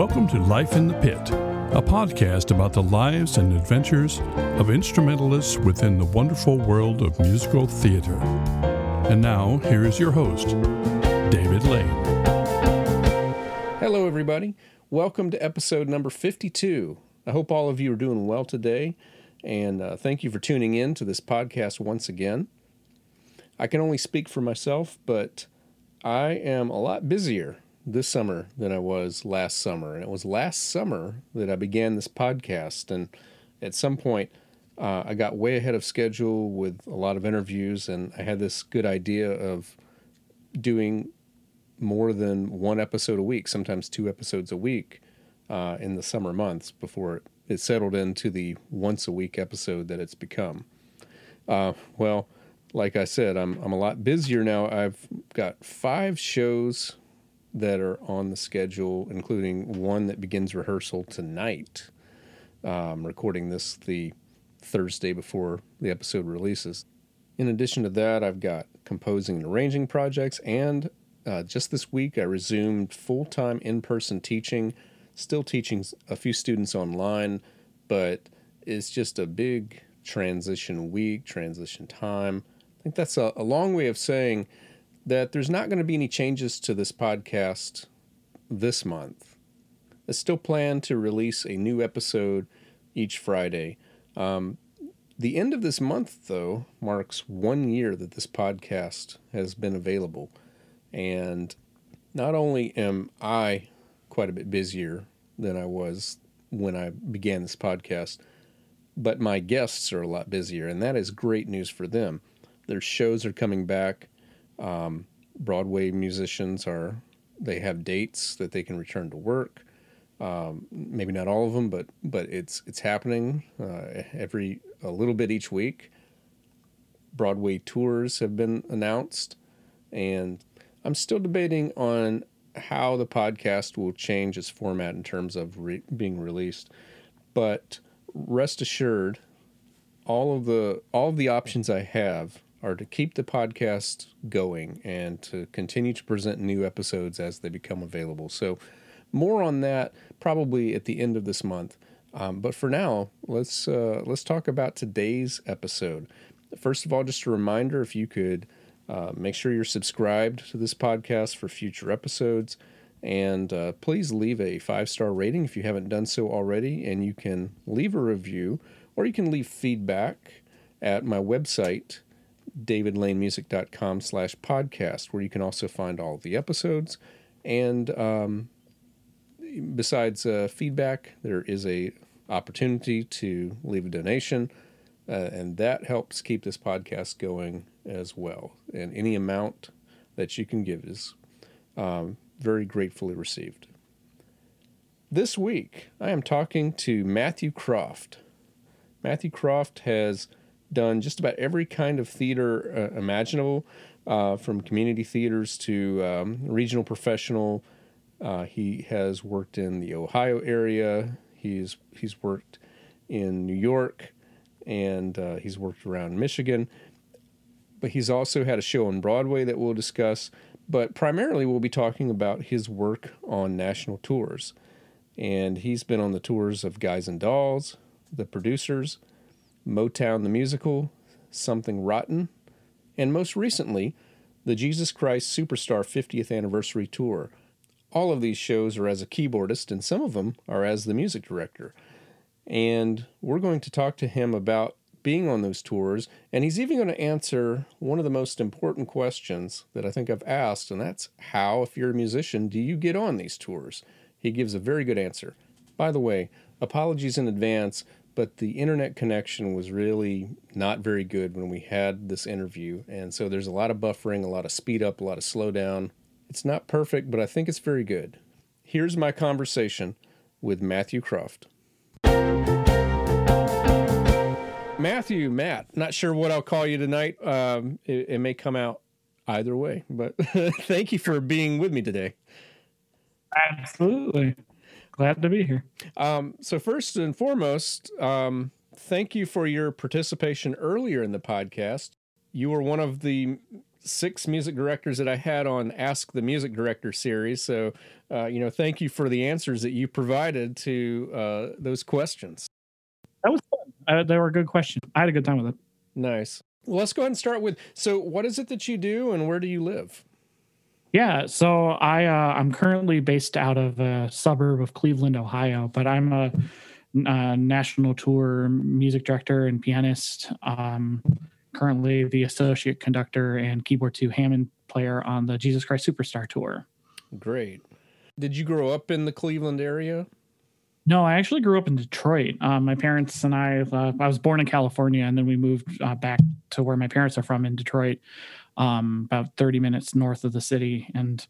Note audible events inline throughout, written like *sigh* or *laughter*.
Welcome to Life in the Pit, a podcast about the lives and adventures of instrumentalists within the wonderful world of musical theater. And now, here is your host, David Lane. Hello, everybody. Welcome to episode number 52. I hope all of you are doing well today, and uh, thank you for tuning in to this podcast once again. I can only speak for myself, but I am a lot busier this summer than I was last summer. And it was last summer that I began this podcast. And at some point, uh, I got way ahead of schedule with a lot of interviews, and I had this good idea of doing more than one episode a week, sometimes two episodes a week uh, in the summer months before it, settled into the once a week episode that it's become. Uh, well, like I said, I'm, I'm a lot busier now. I've got five shows that are on the schedule, including one that begins rehearsal tonight. Um, recording this the Thursday before the episode releases. In addition to that, I've got composing and arranging projects, and uh, just this week I resumed full time in person teaching. Still teaching a few students online, but it's just a big transition week, transition time. I think that's a, a long way of saying that there's not going to be any changes to this podcast this month. I still plan to release a new episode each Friday. Um, the end of this month, though, marks one year that this podcast has been available. And not only am I quite a bit busier than I was when I began this podcast, but my guests are a lot busier, and that is great news for them. Their shows are coming back. Um, Broadway musicians are they have dates that they can return to work. Um, maybe not all of them, but but it's it's happening uh, every a little bit each week. Broadway tours have been announced, and I'm still debating on how the podcast will change its format in terms of re- being released. But rest assured, all of the all of the options I have are to keep the podcast going and to continue to present new episodes as they become available. So, more on that probably at the end of this month. Um, but for now, let's uh, let's talk about today's episode. First of all, just a reminder: if you could uh, make sure you're subscribed to this podcast for future episodes, and uh, please leave a five star rating if you haven't done so already. And you can leave a review, or you can leave feedback at my website davidlanemusic.com slash podcast, where you can also find all the episodes. And um, besides uh, feedback, there is a opportunity to leave a donation, uh, and that helps keep this podcast going as well. And any amount that you can give is um, very gratefully received. This week, I am talking to Matthew Croft. Matthew Croft has done just about every kind of theater uh, imaginable, uh, from community theaters to um, regional professional. Uh, he has worked in the Ohio area. He's he's worked in New York, and uh, he's worked around Michigan. But he's also had a show on Broadway that we'll discuss. But primarily, we'll be talking about his work on national tours. And he's been on the tours of Guys and Dolls, The Producers, Motown the Musical, Something Rotten, and most recently, the Jesus Christ Superstar 50th Anniversary Tour. All of these shows are as a keyboardist, and some of them are as the music director. And we're going to talk to him about being on those tours, and he's even going to answer one of the most important questions that I think I've asked, and that's how, if you're a musician, do you get on these tours? He gives a very good answer. By the way, apologies in advance but the internet connection was really not very good when we had this interview. And so there's a lot of buffering, a lot of speed up, a lot of slow down. It's not perfect, but I think it's very good. Here's my conversation with Matthew Croft. Matthew, Matt, not sure what I'll call you tonight. Um, it, it may come out either way, but *laughs* thank you for being with me today. Absolutely. Glad to be here. Um, so first and foremost, um, thank you for your participation earlier in the podcast. You were one of the six music directors that I had on Ask the Music Director series. So, uh, you know, thank you for the answers that you provided to uh, those questions. That was fun. Uh, they were a good question. I had a good time with it. Nice. Well, let's go ahead and start with. So, what is it that you do, and where do you live? Yeah, so I uh, I'm currently based out of a suburb of Cleveland, Ohio, but I'm a, a national tour music director and pianist. Um, currently, the associate conductor and keyboard two Hammond player on the Jesus Christ Superstar tour. Great. Did you grow up in the Cleveland area? No, I actually grew up in Detroit. Um, my parents and I, uh, I was born in California, and then we moved uh, back to where my parents are from in Detroit, um, about 30 minutes north of the city. And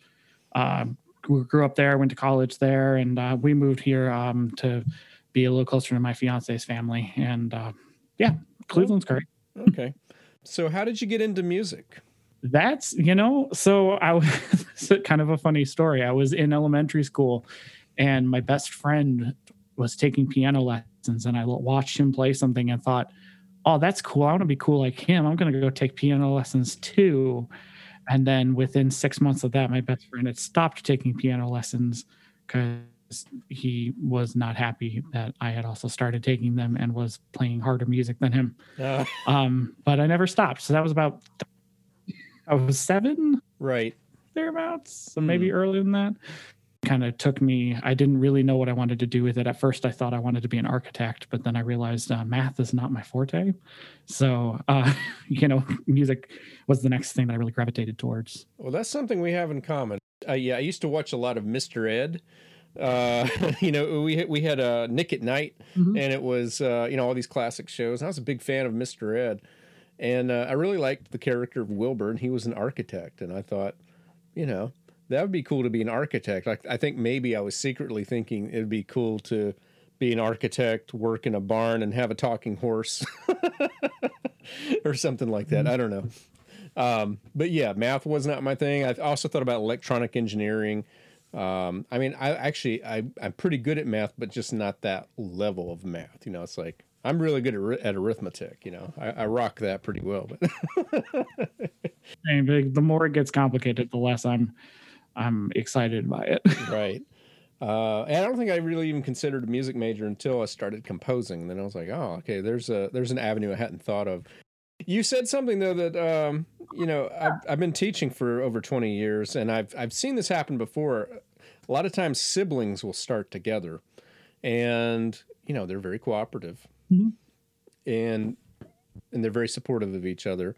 uh, we grew up there, went to college there, and uh, we moved here um, to be a little closer to my fiance's family. And uh, yeah, Cleveland's great. Okay. So, how did you get into music? That's, you know, so I was *laughs* kind of a funny story. I was in elementary school and my best friend was taking piano lessons and i watched him play something and thought oh that's cool. I want to be cool like him. I'm going to go take piano lessons too. And then within six months of that my best friend had stopped taking piano lessons because he was not happy that i had also started taking them and was playing harder music than him. Uh. um, but i never stopped. So that was about i was seven? Right. Thereabouts? So maybe mm. earlier than that kind of took me i didn't really know what i wanted to do with it at first i thought i wanted to be an architect but then i realized uh, math is not my forte so uh, *laughs* you know music was the next thing that i really gravitated towards well that's something we have in common uh, yeah i used to watch a lot of mr ed uh, *laughs* you know, we we had uh, Nick at Nite, mm-hmm. and it was uh, you know all these classic shows. I was a big fan of Mr. Ed, and uh, I really liked the character of Wilbur, and he was an architect, and I thought, you know, that would be cool to be an architect. Like I think maybe I was secretly thinking it'd be cool to be an architect, work in a barn, and have a talking horse, *laughs* or something like that. I don't know. Um, but yeah, math was not my thing. I also thought about electronic engineering. Um, I mean, I actually I, I'm pretty good at math, but just not that level of math. You know, it's like I'm really good at, at arithmetic. You know, I, I rock that pretty well. But *laughs* the more it gets complicated, the less I'm I'm excited by it. *laughs* right. Uh, and I don't think I really even considered a music major until I started composing. Then I was like, oh, okay, there's a there's an avenue I hadn't thought of. You said something though that um, you know I've, I've been teaching for over 20 years, and I've I've seen this happen before. A lot of times, siblings will start together, and you know they're very cooperative, mm-hmm. and and they're very supportive of each other.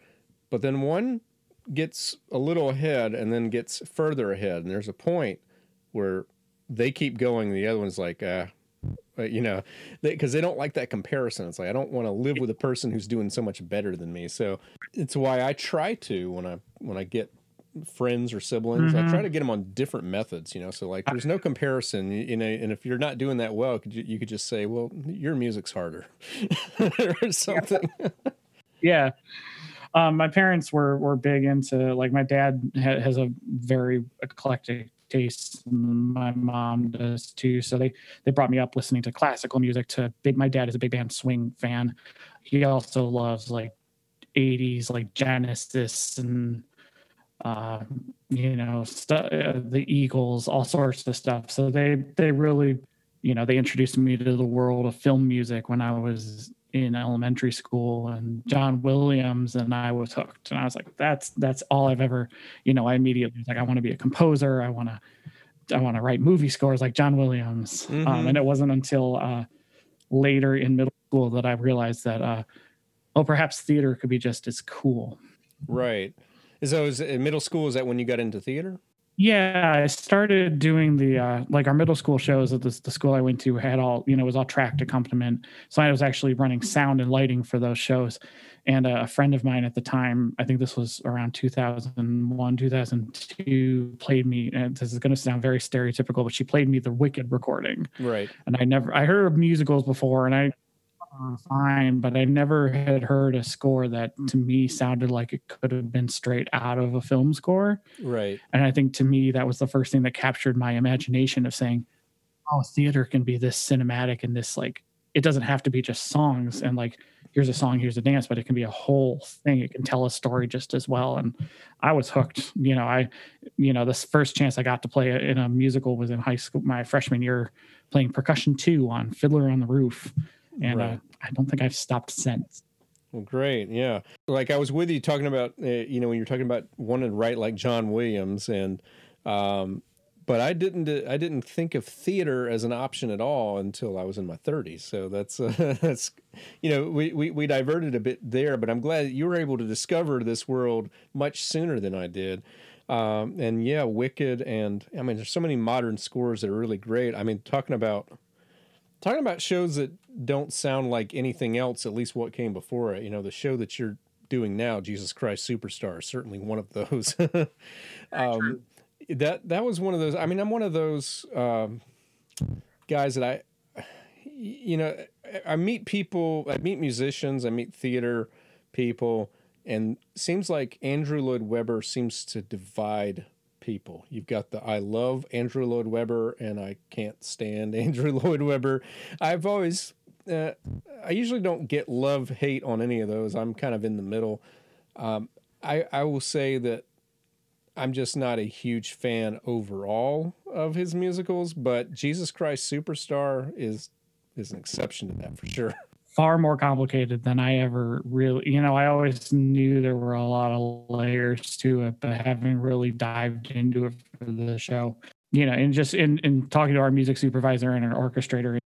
But then one gets a little ahead and then gets further ahead, and there's a point where they keep going. The other one's like, uh, you know, because they, they, don't like that comparison. It's like I don't want to live with a person who's doing so much better than me. So it's why I try to when I when I get friends or siblings, mm-hmm. I try to get them on different methods. You know, so like there's no comparison. You know, and if you're not doing that well, could you, you could just say, well, your music's harder *laughs* or something. yeah um, my parents were were big into like my dad ha- has a very eclectic taste. My mom does too. So they they brought me up listening to classical music. To big, my dad is a big band swing fan. He also loves like 80s like Genesis and uh, you know st- uh, the Eagles, all sorts of stuff. So they they really you know they introduced me to the world of film music when I was in elementary school and John Williams and I was hooked. And I was like that's that's all I've ever you know I immediately was like I want to be a composer. I want to I want to write movie scores like John Williams. Um, mm-hmm. um, and it wasn't until uh, later in middle school that I realized that uh, oh perhaps theater could be just as cool. Right. So is in middle school is that when you got into theater yeah, I started doing the uh, like our middle school shows at the, the school I went to had all you know was all tracked accompaniment. So I was actually running sound and lighting for those shows. And a friend of mine at the time, I think this was around 2001, 2002, played me. And this is going to sound very stereotypical, but she played me the Wicked recording. Right. And I never, I heard of musicals before, and I Uh, fine, but I never had heard a score that mm. to me sounded like it could have been straight out of a film score. Right. And I think to me that was the first thing that captured my imagination of saying, "Oh, theater can be this cinematic and this like it doesn't have to be just songs and like here's a song, here's a dance, but it can be a whole thing. It can tell a story just as well. And I was hooked. You know, I, you know, this first chance I got to play in a musical was in high school, my freshman year, playing percussion two on Fiddler on the Roof, and uh, right. uh, I don't think I've stopped since. Well, great, yeah. Like I was with you talking about, uh, you know, when you're talking about wanting to write like John Williams, and um, but I didn't I didn't think of theater as an option at all until I was in my 30s. So that's uh, *laughs* that's you know we, we we diverted a bit there, but I'm glad you were able to discover this world much sooner than I did. Um, and yeah, Wicked, and I mean, there's so many modern scores that are really great. I mean, talking about talking about shows that don't sound like anything else, at least what came before it. You know, the show that you're doing now, Jesus Christ Superstar, is certainly one of those. *laughs* um, that that was one of those. I mean, I'm one of those um, guys that I, you know, I meet people, I meet musicians, I meet theater people, and seems like Andrew Lloyd Webber seems to divide people. You've got the I love Andrew Lloyd Webber and I can't stand *laughs* Andrew Lloyd Webber. I've always uh, I usually don't get love hate on any of those. I'm kind of in the middle. Um, I I will say that I'm just not a huge fan overall of his musicals, but Jesus Christ Superstar is is an exception to that for sure. *laughs* Far more complicated than I ever really, you know, I always knew there were a lot of layers to it, but having really dived into it for the show, you know, and just in, in talking to our music supervisor and our orchestrator,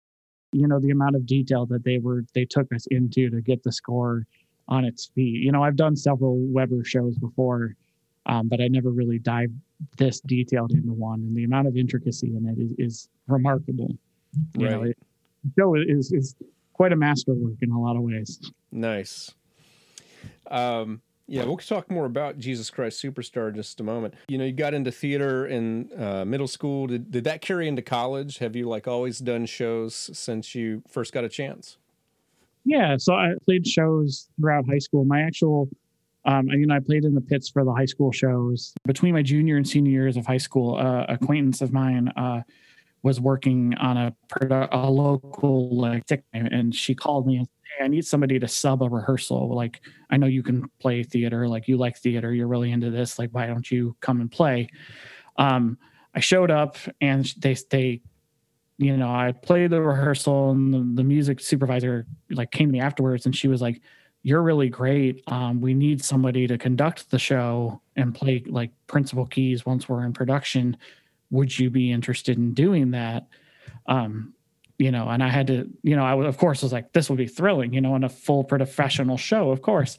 you know, the amount of detail that they were, they took us into to get the score on its feet. You know, I've done several Webber shows before um, but I never really dived this detailed into one. And the amount of intricacy in it is, is remarkable. You right. know, it, Joe is is quite a masterwork in a lot of ways. Nice. Um, yeah, we'll talk more about Jesus Christ Superstar in just a moment. You know, you got into theater in uh, middle school. Did, did that carry into college? Have you like always done shows since you first got a chance? Yeah, so I played shows throughout high school. My actual um, you know, I played in the pits for the high school shows. Between my junior and senior years of high school, uh, acquaintance of mine uh, was working on a, a local like and she called me and said, hey, I need somebody to sub a rehearsal. Like, I know you can play theater. Like, you like theater. You're really into this. Like, why don't you come and play? Um, I showed up and they they you know I played the rehearsal and the, the music supervisor like came to me afterwards and she was like you're really great. Um, we need somebody to conduct the show and play like principal keys once we're in production. Would you be interested in doing that? Um, you know, and I had to, you know, I was, of course was like, this would be thrilling, you know, in a full professional show, of course.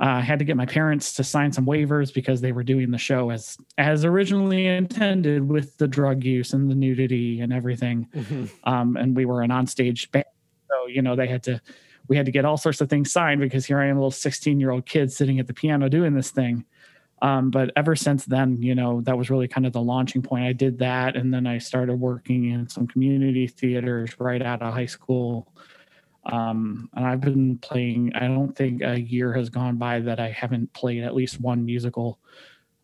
Uh, I had to get my parents to sign some waivers because they were doing the show as as originally intended with the drug use and the nudity and everything. Mm-hmm. Um, and we were an onstage band. So, you know, they had to we had to get all sorts of things signed because here I am, a little 16 year old kid sitting at the piano doing this thing. Um, but ever since then, you know, that was really kind of the launching point. I did that, and then I started working in some community theaters right out of high school. Um, and I've been playing. I don't think a year has gone by that I haven't played at least one musical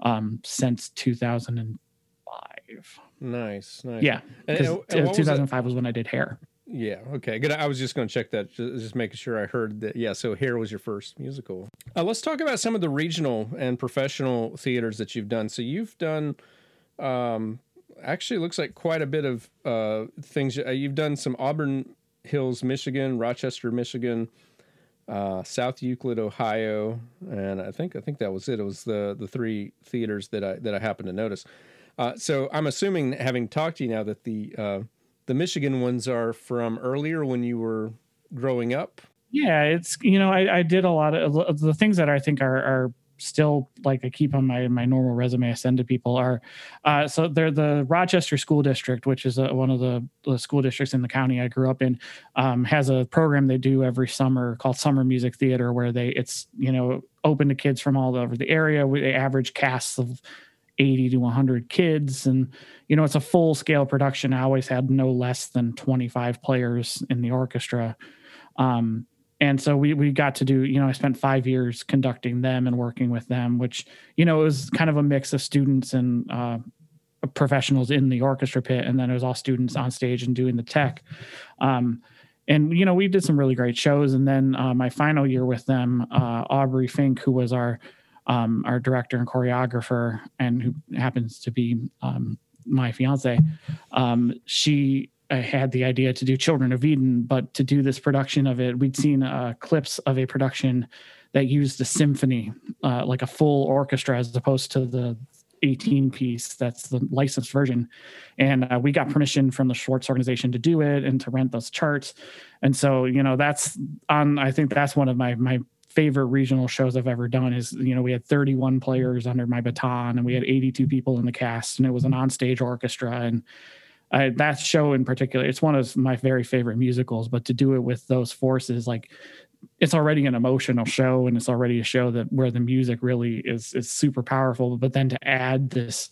um, since 2005. Nice, nice. Yeah, because 2005 was, was when I did Hair. Yeah. Okay. Good. I was just going to check that, just making sure I heard that. Yeah. So Hair was your first musical. Uh, let's talk about some of the regional and professional theaters that you've done. So you've done, um, actually looks like quite a bit of uh, things. Uh, you've done some Auburn Hills, Michigan, Rochester, Michigan, uh, South Euclid, Ohio, and I think I think that was it. It was the the three theaters that I that I happened to notice. Uh, so I'm assuming, having talked to you now, that the uh, the Michigan ones are from earlier when you were growing up. Yeah, it's you know I, I did a lot of the things that I think are are still like I keep on my my normal resume I send to people are uh, so they're the Rochester School District, which is a, one of the, the, school districts in the county I grew up in, um, has a program they do every summer called Summer Music Theater, where they it's you know open to kids from all over the area. We average casts of 80 to 100 kids. And you know it's a full scale production. I always had no less than 25 players in the orchestra. Um, and so we we got to do you know i spent five years conducting them and working with them which you know it was kind of a mix of students and uh, professionals in the orchestra pit. And then it was all students on stage and doing the tech. Um, and you know we did some really great shows. And then uh, my final year with them uh, aubrey fink who was our um, our director and choreographer and who happens to be um, my fiance um, she uh, had the idea to do children of eden but to do this production of it we'd seen uh, clips of a production that used a symphony uh, like a full orchestra as opposed to the 18 piece that's the licensed version. And uh, we got permission from the schwartz organization to do it and to rent those charts. And so you know that's on i think that's one of my my favorite regional shows i've ever done is you know we had 31 players under my baton and we had 82 people in the cast and it was an onstage orchestra. And I, that show in particular it's one of my very favorite musicals but to do it with those forces like it's already an emotional show and it's already a show that where the music really is is super powerful. But then to add this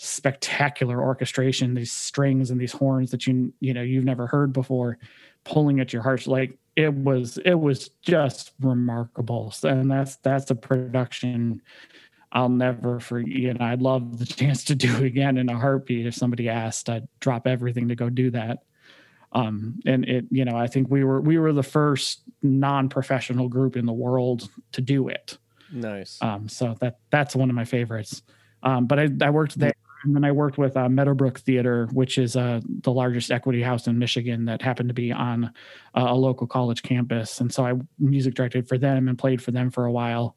spectacular orchestration these strings and these horns that you you know you've never heard before pulling at your heart like it was it was just remarkable. And that's that's a production I'll never forget. and I'd love the *laughs* chance to do it again in a heartbeat. If somebody asked, I'd drop everything to go do that. Um, and it you know i think we were we were the first non-professional group in the world to do it. Nice. Um, so that that's one of my favorites. Um, but I, I worked there and then i worked with uh, meadowbrook theater which is uh, the largest equity house in michigan that happened to be on uh, a local college campus and so i music directed for them and played for them for a while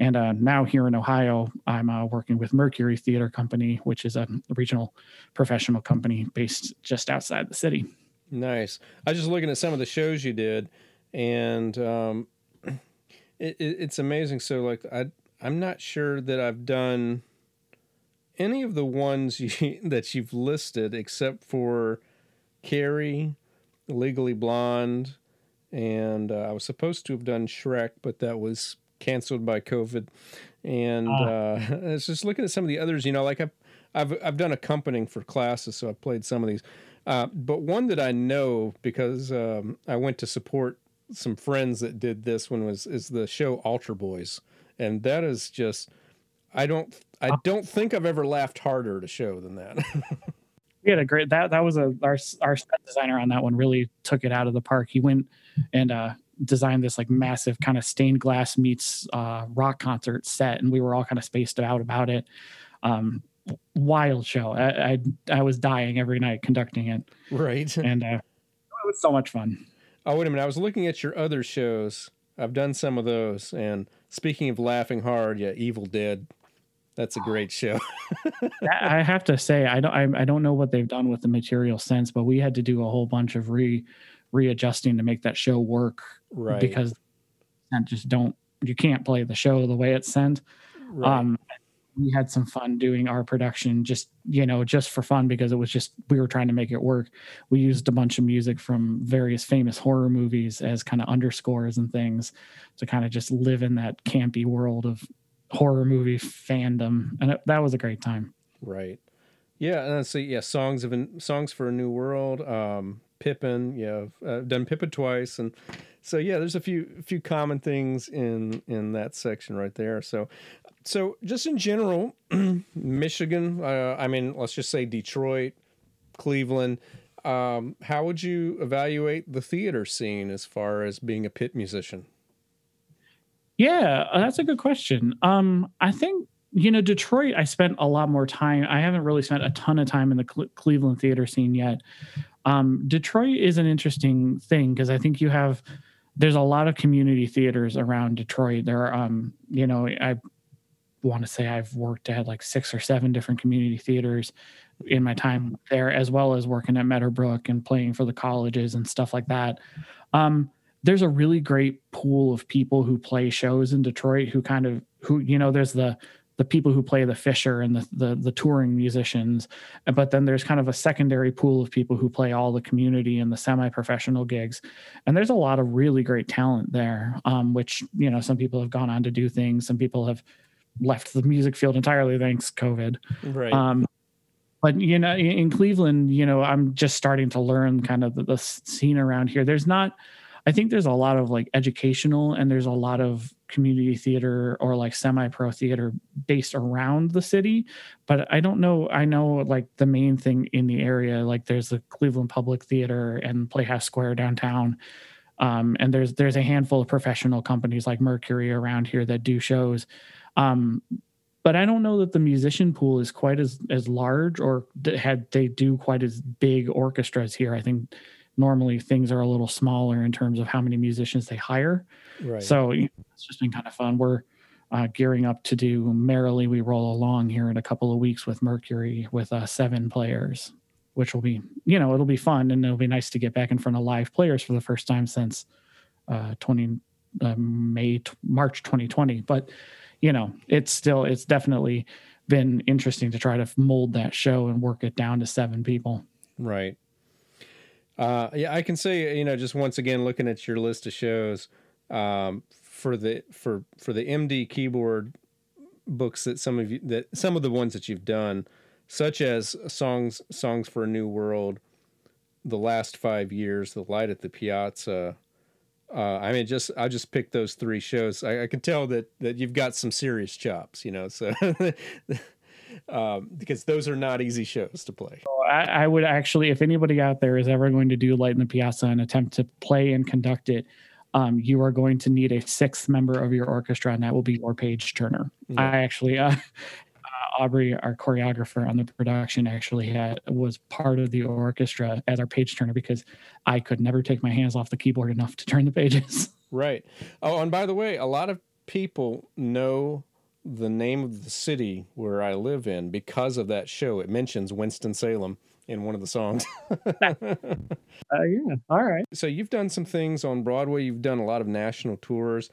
and uh, now here in Ohio, I'm uh, working with Mercury Theater Company, which is a regional professional company based just outside the city. Nice. I was just looking at some of the shows you did, and um, *clears throat* it, it, it's amazing. So, like, I I'm not sure that I've done any of the ones *laughs* you, that you've listed, except for Carrie, Legally Blonde, and uh, I was supposed to have done Shrek, but that was canceled by COVID. And uh. *laughs* uh, I was just looking at some of the others. You know, like I've I've I've done accompanying for classes, so I've played some of these. Uh, but one that I know because um, I went to support some friends that did this one was is the show Altar Boys, and that is just I don't I don't think I've ever laughed harder at a show than that. *laughs* we had a great that that was a our our set designer on that one really took it out of the park. He went and uh, designed this like massive kind of stained glass meets uh, rock concert set, and we were all kind of spaced out about it. Um, wild show. I, I, I was dying every night conducting it. Right. *laughs* And uh, it was so much fun. Oh wait a minute! I was looking at your other shows. I've done some of those. And speaking of laughing hard, yeah, Evil Dead. That's a great show. *laughs* I have to say, I don't, I, I don't know what they've done with the material since, but we had to do a whole bunch of re, readjusting to make that show work. Right. Because and just don't, you can't play the show the way it's sent. Right. Um, we had some fun doing our production just you know just for fun because it was just we were trying to make it work we used a bunch of music from various famous horror movies as kind of underscores and things to kind of just live in that campy world of horror movie fandom and it, that was a great time right yeah and so yeah songs of songs for a new world um pippin yeah i've done pippin twice and so yeah there's a few few common things in in that section right there so so just in general, *clears throat* Michigan. Uh, I mean, let's just say Detroit, Cleveland. Um, how would you evaluate the theater scene as far as being a pit musician? Yeah, uh, that's a good question. Um, I think you know Detroit. I spent a lot more time. I haven't really spent a ton of time in the Cle- Cleveland theater scene yet. Um, Detroit is an interesting thing because I think you have there's a lot of community theaters around Detroit. There are, um, you know, I want to say I've worked at like six or seven different community theaters in my time there, as well as working at Meadowbrook and playing for the colleges and stuff like that. Um, there's a really great pool of people who play shows in Detroit who kind of who you know there's the the people who play the Fisher and the, the the touring musicians, but then there's kind of a secondary pool of people who play all the community and the semi-professional gigs, and there's a lot of really great talent there. Um, which you know some people have gone on to do things, some people have left the music field entirely thanks COVID. Right. Um, but you know, in Cleveland, you know, I'm just starting to learn kind of the, the scene around here. There's not, I think there's a lot of like educational and there's a lot of community theater or like semi-pro theater based around the city. But i don't know i know like the main thing in the area like there's the cleveland public theater and playhouse square downtown. Um, and there's there's a handful of professional companies like mercury around here that do shows. Um, but i don't know that the musician pool is quite as as large or had they do quite as big orchestras here. I think normally things are a little smaller in terms of how many musicians they hire Right. So it's just been kind of fun. We're uh, gearing up to do Merrily We Roll Along here in a couple of weeks with Mercury with uh, seven players, which will be, you know, it'll be fun and it'll be nice to get back in front of live players for the first time since uh, 20 uh, May, t- March 2020. But, you know, it's still, it's definitely been interesting to try to mold that show and work it down to seven people. Right. Uh, yeah, I can say, you know, just once again, looking at your list of shows, um, for the for for the MD keyboard books that some of you that some of the ones that you've done, such as songs songs for a new world, the last five years, the light at the piazza. Uh, I mean, just I just picked those three shows. I, I can tell that that you've got some serious chops, you know. So. *laughs* um, because those are not easy shows to play. I, I, would actually, if anybody out there is ever going to do Light in the Piazza and attempt to play and conduct it, um, you are going to need a sixth member of your orchestra, and that will be your page turner. I actually, uh, *laughs* uh, Aubrey, our choreographer on the production, actually had was part of the orchestra as our page turner because I could never take my hands off the keyboard enough to turn the pages. *laughs* Right. Oh, and by the way, a lot of people know the name of the city where I live in because of that show. It mentions Winston Salem in one of the songs. *laughs* *laughs* uh, yeah. All right. So you've done some things on Broadway. You've done a lot of national tours.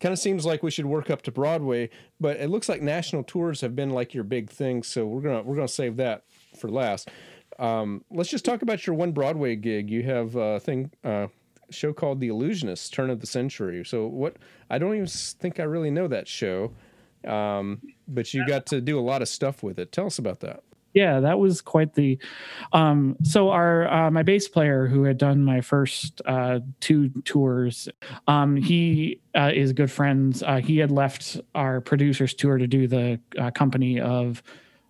Kind of seems like we should work up to Broadway, but it looks like national tours have been like your big thing. So we're gonna we're gonna save that for last. Um, let's just talk about your one Broadway gig. You have a thing. Uh, show called The Illusionist, Turn of the Century. So what? I don't even think I really know that show, um, but you got to do a lot of stuff with it. Tell us about that yeah that was quite the um so our uh, my bass player who had done my first uh two tours um he uh, is good friends uh he had left our producers tour to do the uh, company of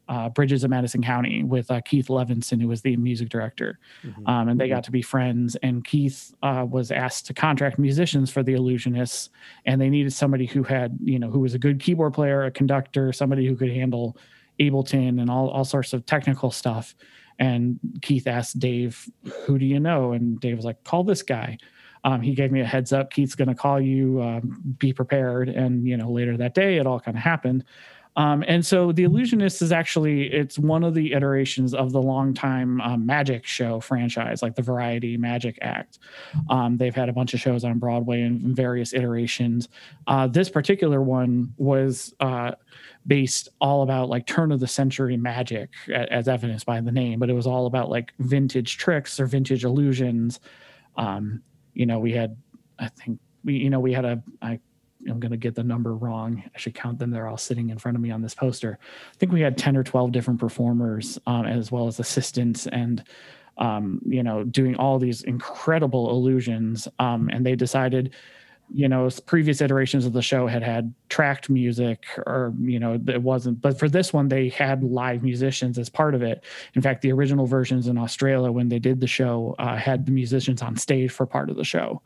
uh, Bridges of Madison County with uh, Keith Levenson, who was the music director. Mm-hmm. Um, and they got to be friends. And Keith uh, was asked to contract musicians for the Illusionists, and they needed somebody who had, you know, who was a good keyboard player, a conductor, somebody who could handle Ableton and all, all sorts of technical stuff. And Keith asked Dave, Who do you know? And Dave was like, Call this guy. Um, he gave me a heads up. Keith's going to call you. Um, be prepared. And you know, later that day, it all kind of happened. Um, and so the illusionist is actually it's one of the iterations of the longtime um, magic show franchise like the variety magic act. Um, they've had a bunch of shows on broadway in various iterations. Uh, this particular one was uh, based all about like turn of the century magic as evidenced by the name but it was all about like vintage tricks or vintage illusions. Um, you know we had i think we you know we had a I I'm going to get the number wrong. I should count them. They're all sitting in front of me on this poster. I think we had 10 or 12 different performers, um, as well as assistants and, um, you know, doing all these incredible illusions. Um, and they decided, you know, previous iterations of the show had had tracked music or, you know, it wasn't, but for this one, they had live musicians as part of it. In fact, the original versions in Australia, when they did the show, uh, had the musicians on stage for part of the show.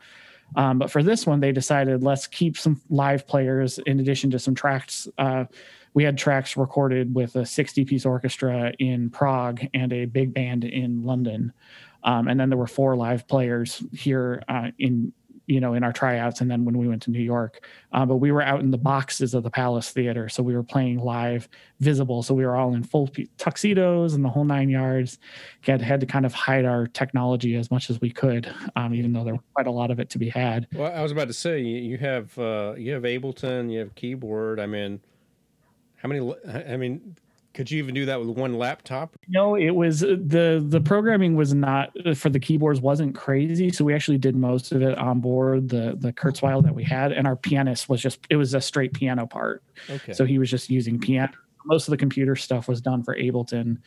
Um, but for this one, they decided let's keep some live players in addition to some tracks. Uh, we had tracks recorded with a 60 piece orchestra in Prague and a big band in London. Um, and then there were four live players here uh, in you know, in our tryouts, and then when we went to New York. Uh, but we were out in the boxes of the Palace Theater, so we were playing live, visible. So we were all in full tuxedos and the whole nine yards. Had had to kind of hide our technology as much as we could, um, even though there was quite a lot of it to be had. Well, I was about to say you have uh, you have Ableton, you have keyboard. I mean, how many? I mean, could you even do that with one laptop? No, it was uh, the the programming was not uh, for the keyboards wasn't crazy, so we actually did most of it on board the the Kurzweil that we had, and our pianist was just it was a straight piano part. Okay. So he was just using piano. Most of the computer stuff was done for Ableton,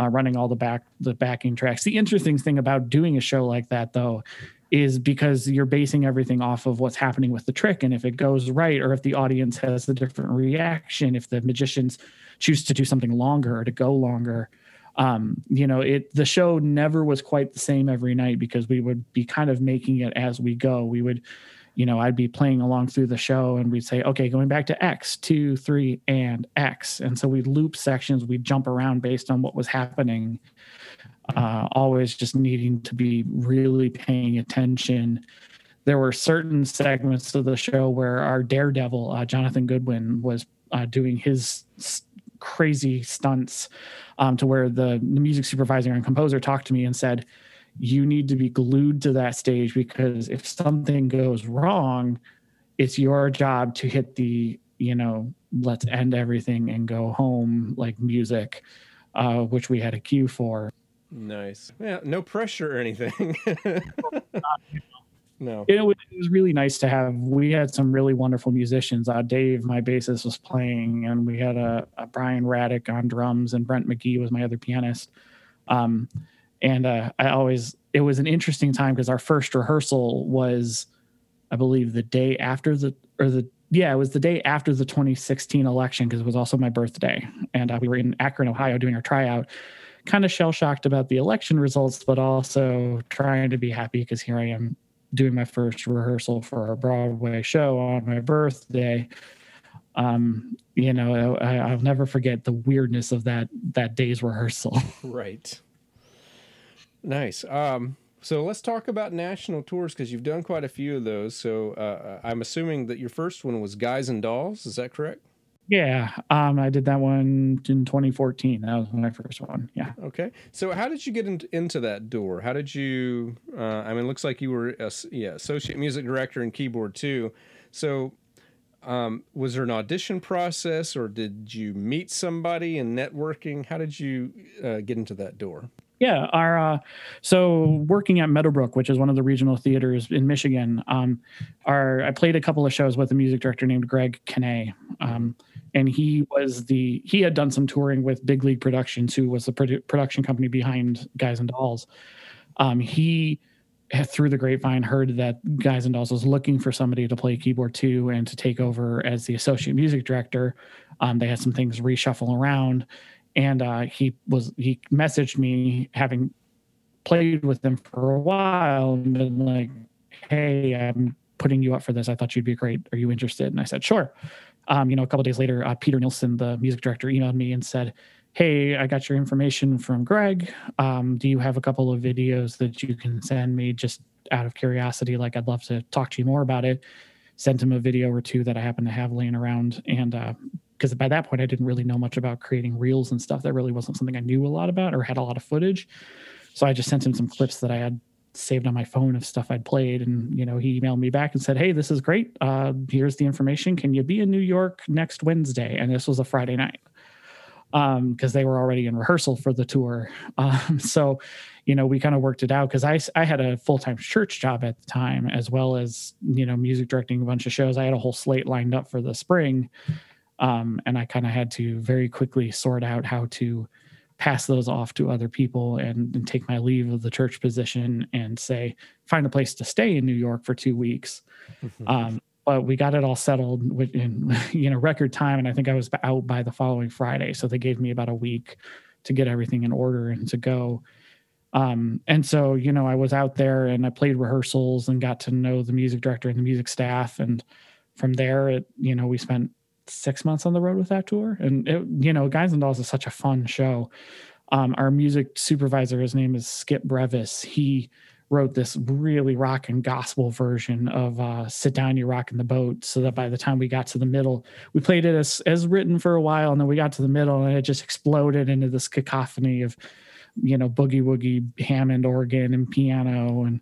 uh, running all the back the backing tracks. The interesting thing about doing a show like that, though, is because you're basing everything off of what's happening with the trick and if it goes right or if the audience has a different reaction if the magicians choose to do something longer or to go longer. Um, you know it the show never was quite the same every night because we would be kind of making it as we go. We would you know i'd be playing along through the show and we'd say okay going back to x two three and x. And so we'd loop sections we'd jump around based on what was happening uh, always just needing to be really paying attention. There were certain segments of the show where our daredevil, uh, Jonathan Goodwin, was uh, doing his crazy stunts um, to where the, the music supervisor and composer talked to me and said, You need to be glued to that stage because if something goes wrong, it's your job to hit the, you know, let's end everything and go home like music, uh, which we had a cue for. Nice. Yeah, no pressure or anything. *laughs* *laughs* no. It was, it was, really nice to have. We had some really wonderful musicians. Uh, Dave, my bassist, was playing, and we had a, a, Brian Raddick on drums, and Brent McGee was my other pianist. Um, and uh, I always, it was an interesting time because our first rehearsal was, I believe, the day after the, or the, yeah, it was the day after the 2016 election because it was also my birthday. And uh, we were in Akron, Ohio doing our tryout kind of shell shocked about the election results, but also trying to be happy because here I am doing my first rehearsal for a Broadway show on my birthday. Um, you know, I, will never forget the weirdness of that that day's rehearsal. *laughs* Right. Nice. Um, so let's talk about national tours because you've done quite a few of those. So uh, I'm assuming that your first one was Guys and Dolls. Is that correct? Yeah, um, I did that one in 2014. That was my first one. Yeah. Okay. So, how did you get in, into that door? How did you? Uh, I mean, it looks like you were a, yeah associate music director and keyboard too. So, um, was there an audition process, or did you meet somebody and networking? How did you uh, get into that door? Yeah, our uh, so working at Meadowbrook, which is one of the regional theaters in Michigan. Um, our I played a couple of shows with a music director named Greg Kinne. Um, and he was the he had done some touring with Big League Productions, who was the produ- production company behind Guys and Dolls. Um, he through the grapevine heard that Guys and Dolls was looking for somebody to play keyboard too and to take over as the associate music director. Um, they had some things reshuffle around, and uh, he was he messaged me having played with them for a while and been like, "Hey, I'm putting you up for this. I thought you'd be great. Are you interested?" And I said, "Sure." Um, you know, a couple days later, uh, Peter Nielsen, the music director, emailed me and said, "Hey, I got your information from Greg. Um, do you have a couple of videos that you can send me just out of curiosity? Like, I'd love to talk to you more about it." Sent him a video or two that I happen to have laying around, and because uh, by that point I didn't really know much about creating reels and stuff. That really wasn't something I knew a lot about or had a lot of footage. So I just sent him some clips that I had saved on my phone of stuff I'd played. And, you know, he emailed me back and said, Hey, this is great. Uh, here's the information. Can you be in New York next Wednesday? And this was a Friday night because um, they were already in rehearsal for the tour. *laughs* Um, so, you know, we kind of worked it out because I, I had a full time church job at the time, as well as, you know, music directing a bunch of shows. I had a whole slate lined up for the spring. Um, and I kind of had to very quickly sort out how to pass those off to other people and, and, take my leave of the church position and say find a place to stay in new york for two weeks. Mm-hmm. um, but we got it all settled in *laughs* you know record time and i think i was out by the following friday. So they gave me about a week to get everything in order and to go. Um, and so you know i was out there and i played rehearsals and got to know the music director and the music staff. And from there it you know we spent six months on the road with that tour. And it, you know, Guys and Dolls is such a fun show. Um, our music supervisor, his name is Skip Brevis. He wrote this really rock and gospel version of uh, "Sit Down, You Rock in the Boat," so that by the time we got to the middle, we played it as as written for a while, and then we got to the middle, and it just exploded into this cacophony of, you know, boogie woogie Hammond organ and piano, and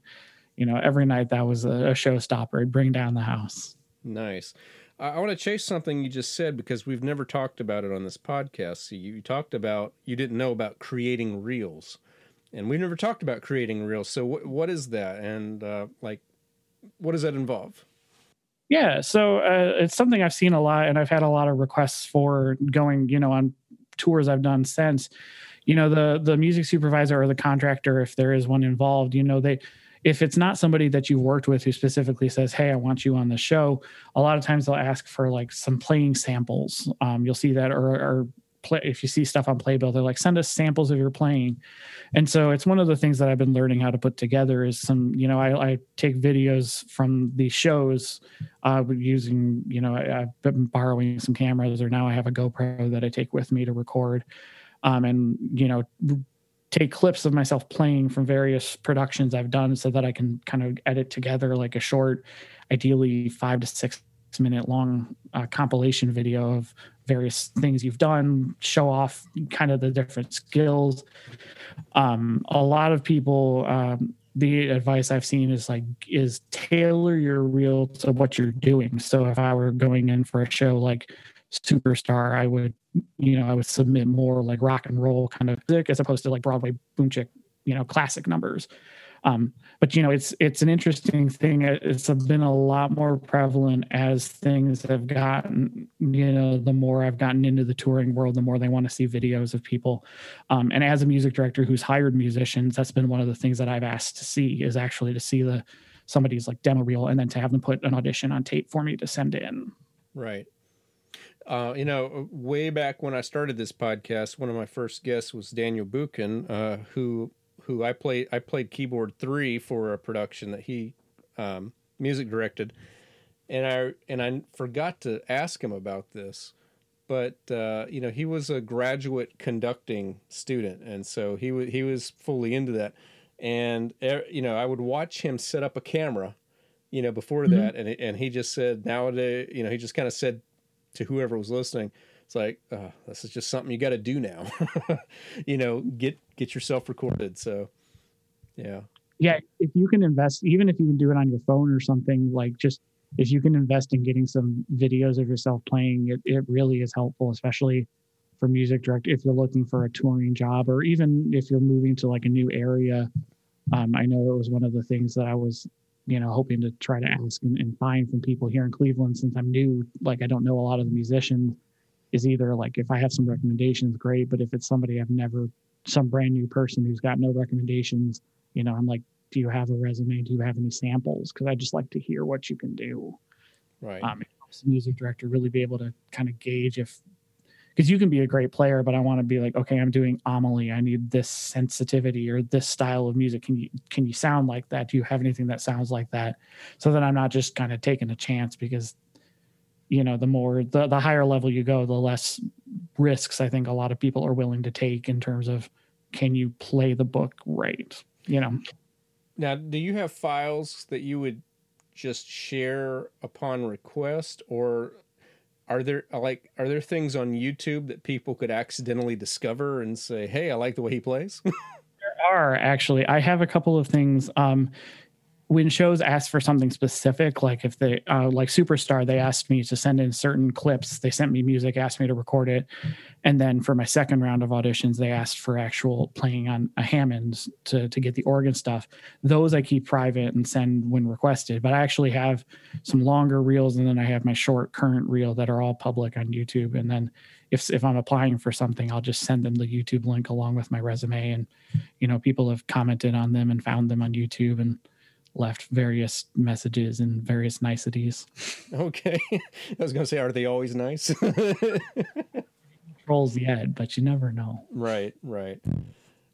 you know, every night that was a, a showstopper. It'd bring down the house. Nice. I want to chase something you just said because we've never talked about it on this podcast. So you talked about you didn't know about creating reels, and we've never talked about creating reels. So what what is that, and uh, like, what does that involve? Yeah, so uh, it's something I've seen a lot, and I've had a lot of requests for going, you know, on tours I've done since. You know, the the music supervisor or the contractor, if there is one involved, you know, they if it's not somebody that you've worked with who specifically says, "Hey, I want you on the show," a lot of times they'll ask for like some playing samples. Um, you'll see that, or, or play if you see stuff on Playbill, they're like, "Send us samples of your playing," and so it's one of the things that I've been learning how to put together. Is some, you know, I, I take videos from these shows uh, using, you know, I, I've been borrowing some cameras, or now I have a GoPro that I take with me to record, um, and you know take clips of myself playing from various productions I've done so that I can kind of edit together like a short, ideally five to six minute long uh, compilation video of various things you've done, show off kind of the different skills. Um, a lot of people, um, the advice I've seen is like is tailor your reel to what you're doing. So if I were going in for a show like Superstar, I would you know, I would submit more like rock and roll kind of music as opposed to like Broadway boom chick, you know, classic numbers. Um, but you know, it's it's an interesting thing. It's been a lot more prevalent as things have gotten. You know, the more I've gotten into the touring world, the more they want to see videos of people. Um, and as a music director who's hired musicians, that's been one of the things that I've asked to see is actually to see the somebody's like demo reel and then to have them put an audition on tape for me to send in. Right. Uh, you know, way back when I started this podcast, one of my first guests was Daniel Buchan, uh, who who I played I played keyboard three for a production that he um, music directed, and I and I forgot to ask him about this, but uh, you know he was a graduate conducting student, and so he was he was fully into that, and you know I would watch him set up a camera, you know before mm-hmm. that, and and he just said nowadays you know he just kind of said to whoever was listening it's like uh, this is just something you got to do now. *laughs* You know get get yourself recorded so yeah. Yeah if you can invest even if you can do it on your phone or something like just if you can invest in getting some videos of yourself playing it, it really is helpful especially for music director if you're looking for a touring job or even if you're moving to like a new area. Um, i know it was one of the things that i was you know, hoping to try to ask and, and find from people here in Cleveland since I'm new. Like, I don't know a lot of the musicians. Is either like if I have some recommendations, great. But if it's somebody I've never, some brand new person who's got no recommendations, you know, I'm like, do you have a resume? Do you have any samples? Because I just like to hear what you can do. Right. Um, it helps the music director really be able to kind of gauge if because you can be a great player, but I want to be like, okay, I'm doing Amelie. I need this sensitivity or this style of music. Can you can you sound like that? Do you have anything that sounds like that? So that I'm not just kind of taking a chance because you know the more the, the higher level you go the less risks i think a lot of people are willing to take in terms of can you play the book right you know now do you have files that you would just share upon request or are there like are there things on YouTube that people could accidentally discover and say, "Hey, I like the way he plays"? *laughs* there are actually. I have a couple of things. Um, when shows ask for something specific, like if they uh, like Superstar, they asked me to send in certain clips. They sent me music, asked me to record it, and then for my second round of auditions, they asked for actual playing on a Hammond to to get the organ stuff. Those I keep private and send when requested. But I actually have some longer reels, and then I have my short current reel that are all public on YouTube. And then if if I'm applying for something, I'll just send them the YouTube link along with my resume. And you know, people have commented on them and found them on YouTube and left various messages and various niceties. *laughs* Okay. I was going to say, are they always nice? *laughs* Trolls yet, but you never know. Right, right.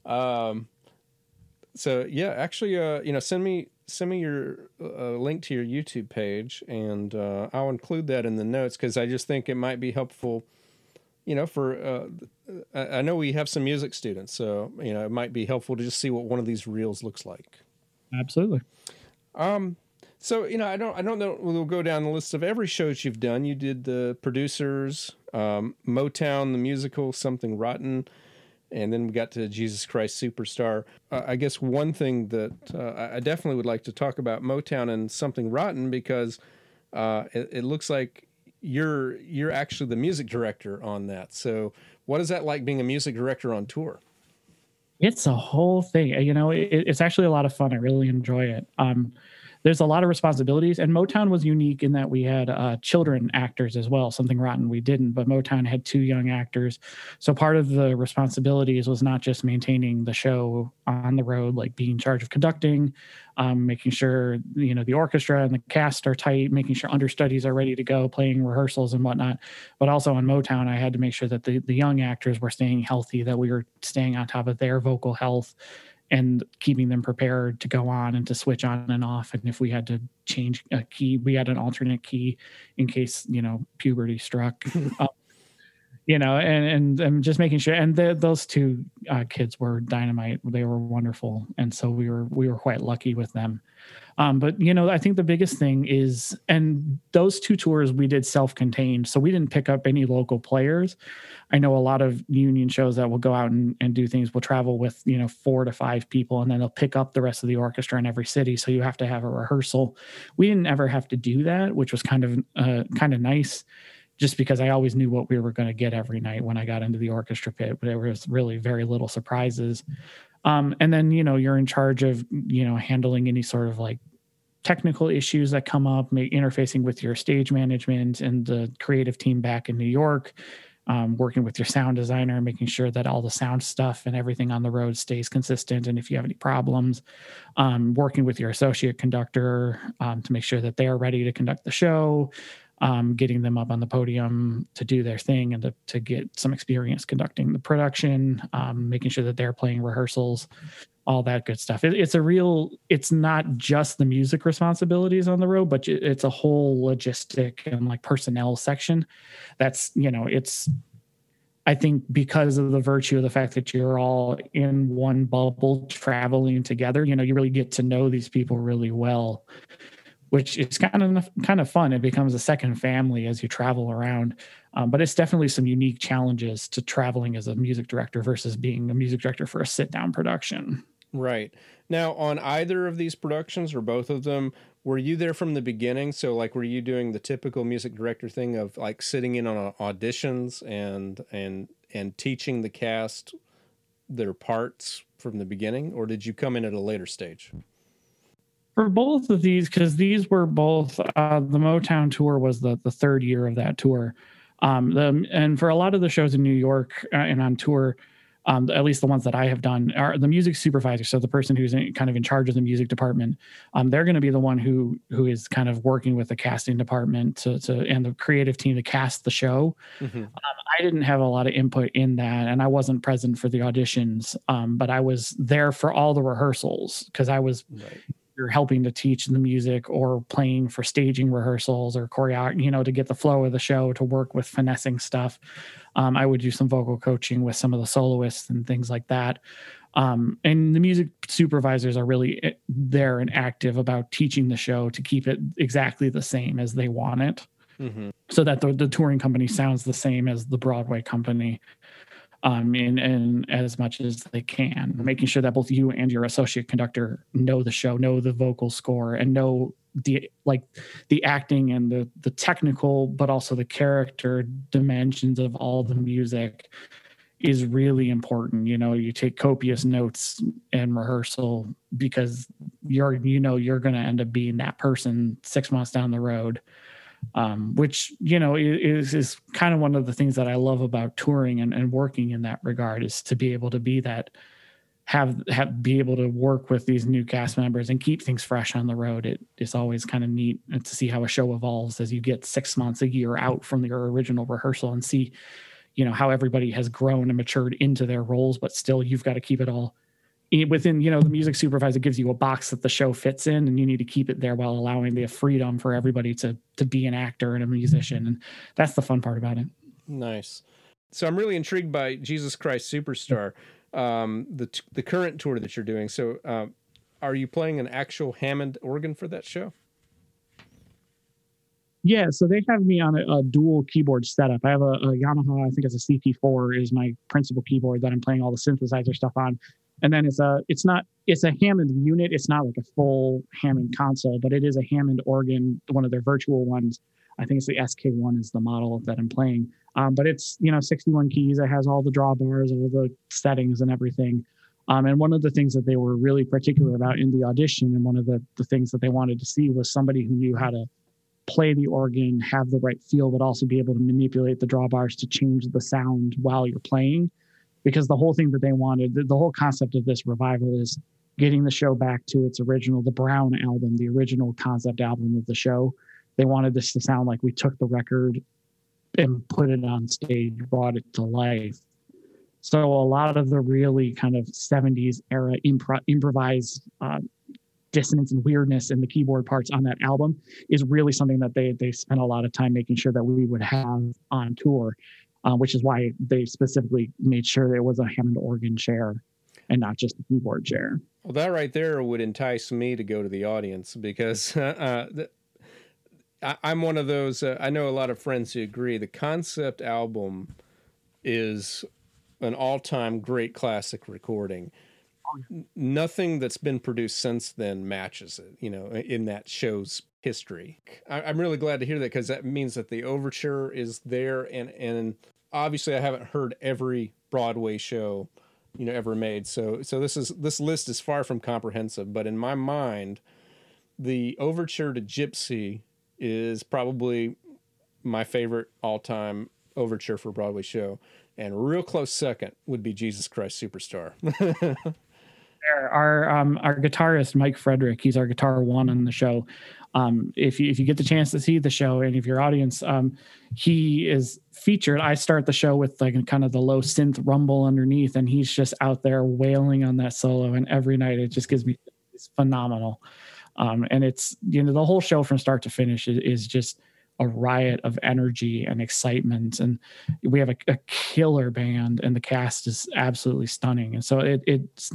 Um, so yeah, actually, uh, you know, send me send me your uh, link to your YouTube page, and uh, I'll include that in the notes because I just think it might be helpful. You know, for uh, I know we have some music students, so you know, it might be helpful to just see what one of these reels looks like. Absolutely. Um, so you know, I don't, I don't know. We'll go down the list of every shows you've done. You did the producers, um, Motown, the musical, something rotten, and then we got to Jesus Christ Superstar. Uh, I guess one thing that uh, I definitely would like to talk about Motown and something rotten because uh, it, it looks like you're you're actually the music director on that. So, what is that like being a music director on tour? It's a whole thing. You know, it, it's actually a lot of fun. I really enjoy it. Um, there's a lot of responsibilities. And Motown was unique in that we had uh, children actors as well. Something rotten we didn't, but Motown had two young actors. So part of the responsibilities was not just maintaining the show on the road, like being in charge of conducting, um, making sure you know the orchestra and the cast are tight, making sure understudies are ready to go, playing rehearsals and whatnot. But also on Motown, I had to make sure that the the young actors were staying healthy, that we were staying on top of their vocal health and keeping them prepared to go on and to switch on and off. And if we had to change a key, we had an alternate key in case you know puberty struck. um, *laughs* you know, and and and just making sure. And the, those two uh, kids were dynamite. They were wonderful, and so we were we were quite lucky with them. Um, but you know, I think the biggest thing is, and those two tours we did self-contained, so we didn't pick up any local players. I know a lot of union shows that will go out and, and do things. Will travel with you know four to five people, and then they'll pick up the rest of the orchestra in every city. So you have to have a rehearsal. We didn't ever have to do that, which was kind of uh, kind of nice just because I always knew what we were going to get every night when I got into the orchestra pit, but there was really very little surprises. Um, and then, you know, you're in charge of, you know, handling any sort of like technical issues that come up, interfacing with your stage management and the creative team back in New York, um, working with your sound designer, making sure that all the sound stuff and everything on the road stays consistent. And if you have any problems, um, working with your associate conductor um, to make sure that they are ready to conduct the show, um, getting them up on the podium to do their thing and to, to get some experience conducting the production, um, making sure that they're playing rehearsals, all that good stuff. It, it's a real, it's not just the music responsibilities on the road, but it's a whole logistic and like personnel section. That's, you know, it's, I think because of the virtue of the fact that you're all in one bubble traveling together, you know, you really get to know these people really well which is kind of kind of fun. It becomes a second family as you travel around. Um, but it's definitely some unique challenges to traveling as a music director versus being a music director for a sit down production. Right. Now, on either of these productions or both of them, were you there from the beginning? So, like, were you doing the typical music director thing of like sitting in on auditions and and and teaching the cast their parts from the beginning, or did you come in at a later stage? For both of these because these were both uh, the Motown tour was the the third year of that tour, um, the, and for a lot of the shows in New York uh, and on tour, um, at least the ones that I have done are the music supervisor. So the person who's in, kind of in charge of the music department, um, they're going to be the one who who is kind of working with the casting department to, to and the creative team to cast the show. Mm-hmm. Um, I didn't have a lot of input in that, and I wasn't present for the auditions, um, but I was there for all the rehearsals because I was right you're helping to teach the music or playing for staging rehearsals or choreo, you know, to get the flow of the show to work with finessing stuff. Um, I would do some vocal coaching with some of the soloists and things like that. Um, and the music supervisors are really eh, there and active about teaching the show to keep it exactly the same as they want it. Mm-hmm. So that the, the touring company sounds the same as the Broadway company um, in as much as they can, making sure that both you and your associate conductor know the show, know the vocal score, and know the like the acting and the the technical, but also the character dimensions of all the music is really important. You know, you take copious notes in rehearsal because you're you know you're going to end up being that person six months down the road um, which you know is is kind of one of the things that I love about touring and, and working in that regard is to be able to be that have have be able to work with these new cast members and keep things fresh on the road. It is always kind of neat to see how a show evolves as you get six months a year out from your original rehearsal and see, you know, how everybody has grown and matured into their roles, but still you've got to keep it all within you know the music supervisor gives you a box that the show fits in and you need to keep it there while allowing the freedom for everybody to to be an actor and a musician and that's the fun part about it. Nice. So i'm really intrigued by jesus christ superstar um, the the current tour that you're doing. So um, are you playing an actual hammond organ for that show? Yeah, so they have me on a, a dual keyboard setup. I have a, a, Yamaha, I think it's a CP4 is my principal keyboard that I'm playing all the synthesizer stuff on and then it's a it's not it's a Hammond unit. It's not like a full Hammond console, but it is a Hammond organ, one of their virtual ones. I think it's the SK1 is the model that I'm playing. Um, but it's you know 61 keys. It has all the drawbars, all the settings, and everything. Um, and one of the things that they were really particular about in the audition, and one of the, the things that they wanted to see was somebody who knew how to play the organ, have the right feel, but also be able to manipulate the drawbars to change the sound while you're playing. Because the whole thing that they wanted, the, the whole concept of this revival is getting the show back to its original, the Brown album, the original concept album of the show. They wanted this to sound like we took the record and put it on stage, brought it to life. So a lot of the really kind of 70s era impro- improvised uh, dissonance and weirdness in the keyboard parts on that album is really something that they they spent a lot of time making sure that we would have on tour, uh, which is why they specifically made sure there was a Hammond organ chair and not just a keyboard chair. Well, that right there would entice me to go to the audience because *laughs* uh, the, I, am one of those. Uh, I know a lot of friends who agree. The concept album is an all-time great classic recording. Nothing that's been produced since then matches it. You know, in that show's history. I, I'm really glad to hear that because that means that the overture is there, and and obviously I haven't heard every Broadway show you know ever made. So so this is this list is far from comprehensive, but in my mind, the overture to Gypsy is probably my favorite all-time overture for a Broadway show, and real close second would be Jesus Christ Superstar. *laughs* our um, our guitarist Mike Frederick, he's our guitar one on the show. Um, if you if you get the chance to see the show, and if your audience, um, he is featured. I start the show with like kind of the low synth rumble underneath, and he's just out there wailing on that solo. And every night, it just gives me it's phenomenal. Um, and it's you know the whole show from start to finish is, is just a riot of energy and excitement and we have a, a, killer band and the cast is absolutely stunning and so it, it's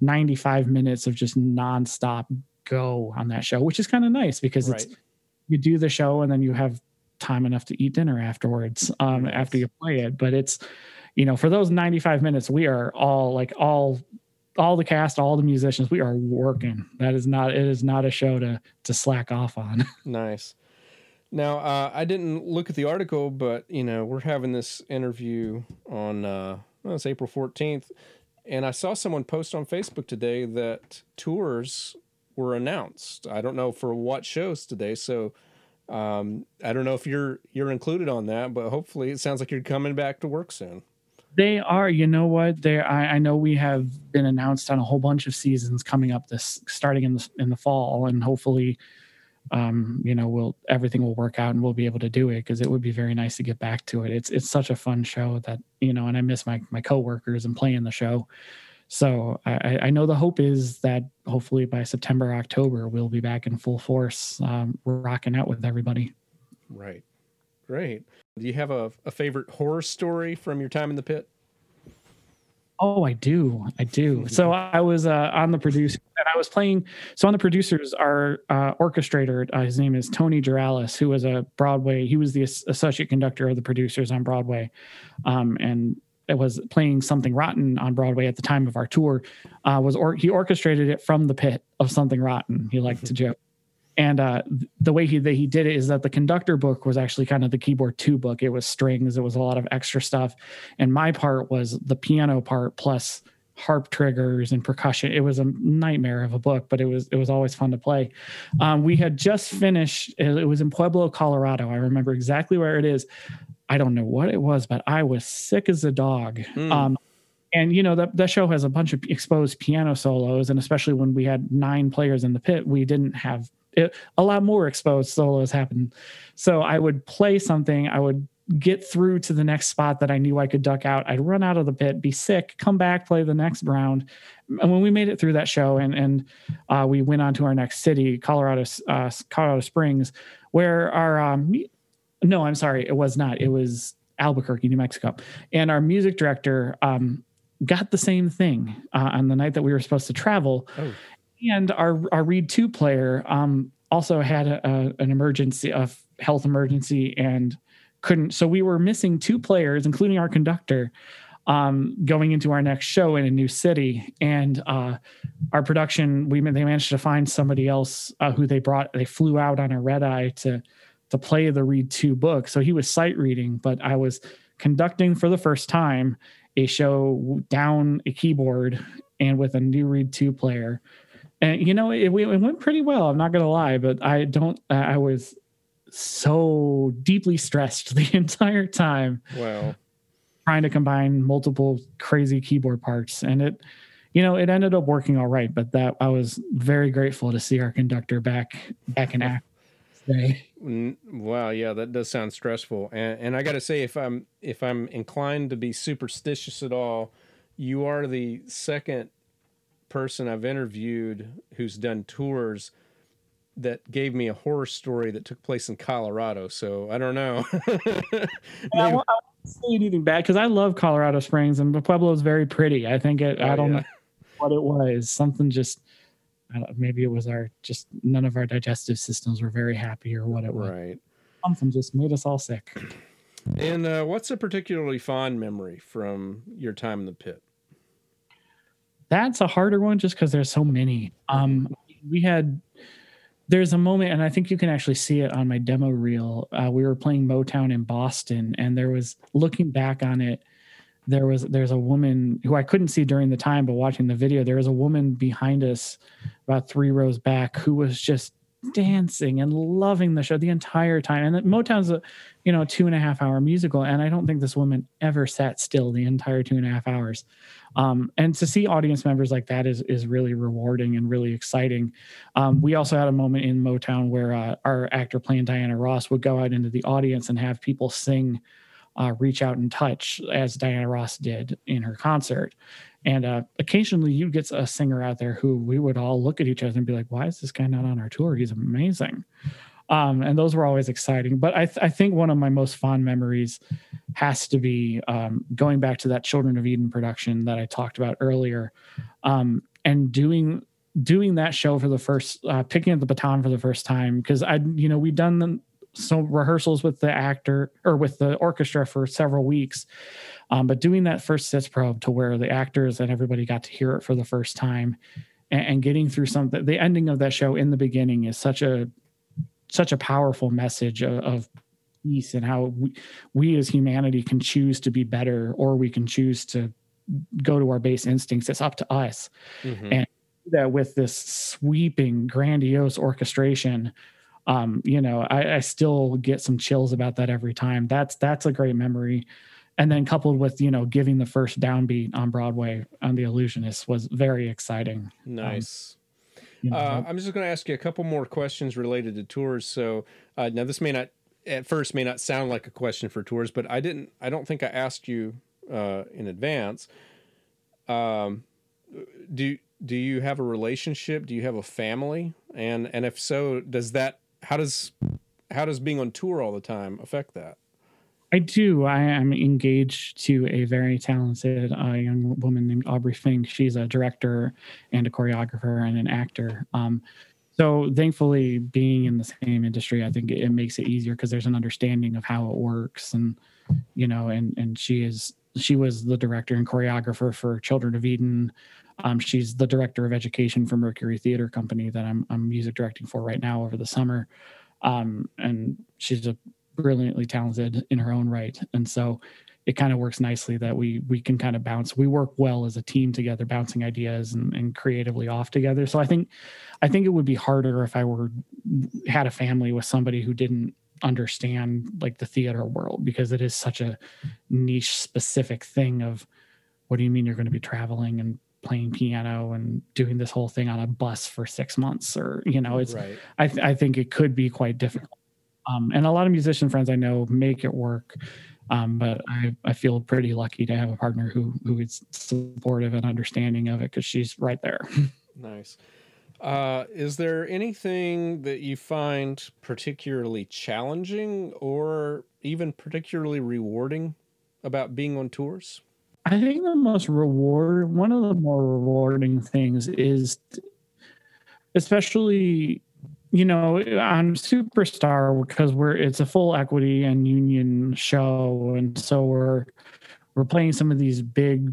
95 minutes of just nonstop go on that show, which is kind of nice because right. it's you do the show and then you have time enough to eat dinner afterwards um, nice. after you play it. But it's you know for those 95 minutes we are all like all all the cast all the musicians we are working that is not it is not a show to to slack off on *laughs* nice now uh, i didn't look at the article but you know we're having this interview on uh well, it's april 14th and I saw someone post on Facebook today that tours were announced. I don't know for what shows today, so um, I don't know if you're you're included on that, but hopefully it sounds like you're coming back to work soon. They are. You know what? They. I, I know we have been announced on a whole bunch of seasons coming up this starting in the in the fall, and hopefully um, you know, we'll everything will work out and we'll be able to do it because it would be very nice to get back to it. It's it's such a fun show that you know, and I miss my my coworkers and playing the show. So I, I know the hope is that hopefully by September October we'll be back in full force, um, rocking out with everybody. Right, great. Do you have a, a favorite horror story from your time in the pit? Oh, I do. I do. So I was uh, on the producer and I was playing. So on the producers, our uh, orchestrator, uh, his name is Tony Giralis, who was a Broadway. He was the associate conductor of the producers on Broadway, um, and it was playing something rotten on Broadway at the time of our tour. Uh, was or he orchestrated it from the pit of something rotten. He liked to joke and uh, the way he that he did it is that the conductor book was actually kind of the keyboard two book. It was strings, it was a lot of extra stuff, and my part was the piano part plus harp triggers and percussion. It was a nightmare of a book, but it was it was always fun to play. Um, we had just finished. It was in Pueblo, Colorado. I remember exactly where it is. I don't know what it was, but I was sick as a dog. Mm. Um, and you know that that show has a bunch of exposed piano solos, and especially when we had nine players in the pit, we didn't have it, a lot more exposed solos happen. So I would play something, I would get through to the next spot that I knew I could duck out. I'd run out of the pit, be sick, come back, play the next round. And when we made it through that show and and uh, we went on to our next city, Colorado, uh, Colorado Springs, where our um, no, I'm sorry, it was not. It was Albuquerque, New Mexico, and our music director um, got the same thing uh, on the night that we were supposed to travel. Oh and our our reed two player um, also had a, a, an emergency of health emergency and couldn't so we were missing two players including our conductor um, going into our next show in a new city and uh, our production we they managed to find somebody else uh, who they brought they flew out on a red eye to to play the reed two book so he was sight reading but i was conducting for the first time a show down a keyboard and with a new reed 2 player. And you know, it, it went pretty well. I'm not gonna lie, but I don't. I was so deeply stressed *laughs* the entire time. Wow. Trying to combine multiple crazy keyboard parts, and it, you know, it ended up working all right. But that I was very grateful to see our conductor back back in act. Wow, yeah, that does sound stressful. And, and I got to say, if I'm if I'm inclined to be superstitious at all, you are the second person I've interviewed who's done tours that gave me a horror story that took place in Colorado. So I don't know. *laughs* I won't say anything bad because I love Colorado Springs and Pueblo is very pretty. I think it. Oh, I don't yeah. know what it was. Something just. maybe it was our just none of our digestive systems were very happy or what it was. Right. Something just made us all sick. And uh, what's a particularly fond memory from your time in the pit? That's a harder one just because there's so many. Um, we had there's a moment, and I think you can actually see it on my demo reel. Uh, we were playing Motown in Boston, and there was looking back on it. There was there's a woman who I couldn't see during the time, but watching the video, there was a woman behind us, about three rows back, who was just dancing and loving the show the entire time. And Motown's a, you know, two and a half hour musical, and I don't think this woman ever sat still the entire two and a half hours. Um, and to see audience members like that is is really rewarding and really exciting. Um, we also had a moment in Motown where uh, our actor playing Diana Ross would go out into the audience and have people sing. Uh, reach out and touch as Diana Ross did in her concert. And uh, occasionally you get a singer out there who we would all look at each other and be like, why is this guy not on our tour? He's amazing. Um, and those were always exciting. But I, th- I, think one of my most fond memories has to be um, going back to that Children of Eden production that I talked about earlier, um, and doing doing that show for the first, uh, picking up the baton for the first time because I, you know, we'd done the, so rehearsals with the actor or with the orchestra for several weeks, um, but doing that first sitzprobe to where the actors and everybody got to hear it for the first time and, and getting through something, the ending of that show in the beginning is such a, such a powerful message of, of peace and how we, we as humanity can choose to be better or we can choose to go to our base instincts. It's up to us. Mm-hmm. And that with this sweeping, grandiose orchestration, um, you know, I, I, still get some chills about that every time. That's that's a great memory and then coupled with you know giving the first downbeat on broadway on the illusionist was very exciting. Nice. Um, you know, uh, i'm just going to ask you a couple more questions related to tours. So uh, now this may not at first may not sound like a question for tours but i didn't i don't think i asked you uh, in advance. Um, do do you have a relationship? Do you have a family? And and if so does that how does how does being on tour all the time affect that I do. I am engaged to a very talented uh, young woman named Aubrey Fink. She's a director and a choreographer and an actor. Um, so thankfully, being in the same industry, I think it, makes it easier because there's an understanding of how it works, and you know, and and she is she was the director and choreographer for Children of Eden. Um, she's the director of education for Mercury Theater Company that I'm I'm music directing for right now over the summer. Um, and she's a brilliantly talented in her own right. And so it kind of works nicely that we we can kind of bounce. We work well as a team together bouncing ideas and, and creatively off together. So i think i think it would be harder if i were had a family with somebody who didn't understand like the theater world because it is such a niche specific thing of what do you mean you're going to be traveling and playing piano and doing this whole thing on a bus for six months or you know it's right. I, th- I think it could be quite difficult um, and a lot of musician friends I know make it work. Um, but I, I feel pretty lucky to have a partner who who is supportive and understanding of it because she's right there. *laughs* nice. Uh, is there anything that you find particularly challenging or even particularly rewarding about being on tours? I think the most reward, one of the more rewarding things is, especially you know, on Superstar because we're it's a full equity and union show, and so we're we're playing some of these big